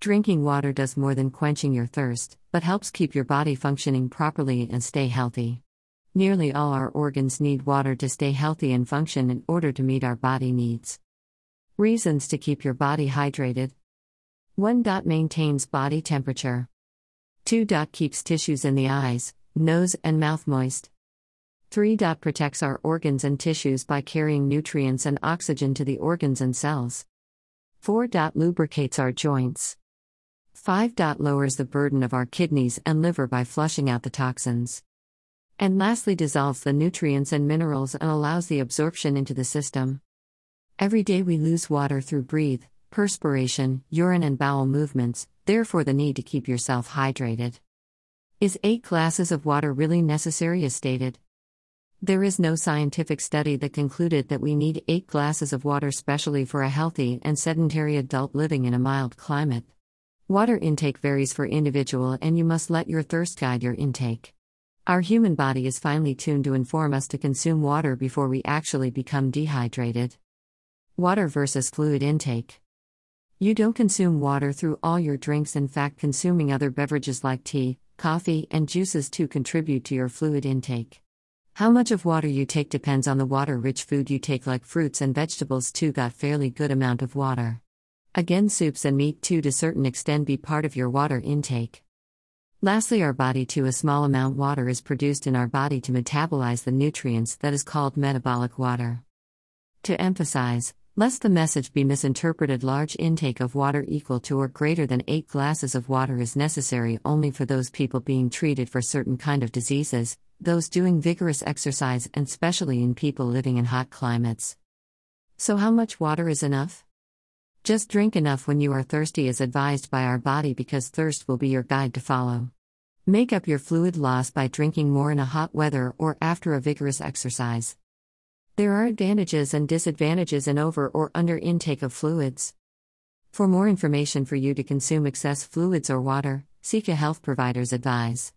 Drinking water does more than quenching your thirst, but helps keep your body functioning properly and stay healthy. Nearly all our organs need water to stay healthy and function in order to meet our body needs. Reasons to keep your body hydrated 1. Maintains body temperature. 2. Keeps tissues in the eyes, nose, and mouth moist. 3. Protects our organs and tissues by carrying nutrients and oxygen to the organs and cells. 4. Lubricates our joints. 5. Lowers the burden of our kidneys and liver by flushing out the toxins. And lastly, dissolves the nutrients and minerals and allows the absorption into the system. Every day we lose water through breathe, perspiration, urine, and bowel movements, therefore, the need to keep yourself hydrated. Is 8 glasses of water really necessary as stated? There is no scientific study that concluded that we need 8 glasses of water specially for a healthy and sedentary adult living in a mild climate. Water intake varies for individual and you must let your thirst guide your intake. Our human body is finely tuned to inform us to consume water before we actually become dehydrated. Water versus fluid intake. You don't consume water through all your drinks, in fact, consuming other beverages like tea, coffee, and juices too contribute to your fluid intake. How much of water you take depends on the water rich food you take, like fruits and vegetables, too, got fairly good amount of water. Again, soups and meat too to a certain extent be part of your water intake. Lastly, our body too a small amount water is produced in our body to metabolize the nutrients that is called metabolic water. To emphasize, lest the message be misinterpreted, large intake of water equal to or greater than 8 glasses of water is necessary only for those people being treated for certain kind of diseases, those doing vigorous exercise and especially in people living in hot climates. So how much water is enough? Just drink enough when you are thirsty as advised by our body because thirst will be your guide to follow. Make up your fluid loss by drinking more in a hot weather or after a vigorous exercise. There are advantages and disadvantages in over or under intake of fluids. For more information for you to consume excess fluids or water, seek a health provider's advice.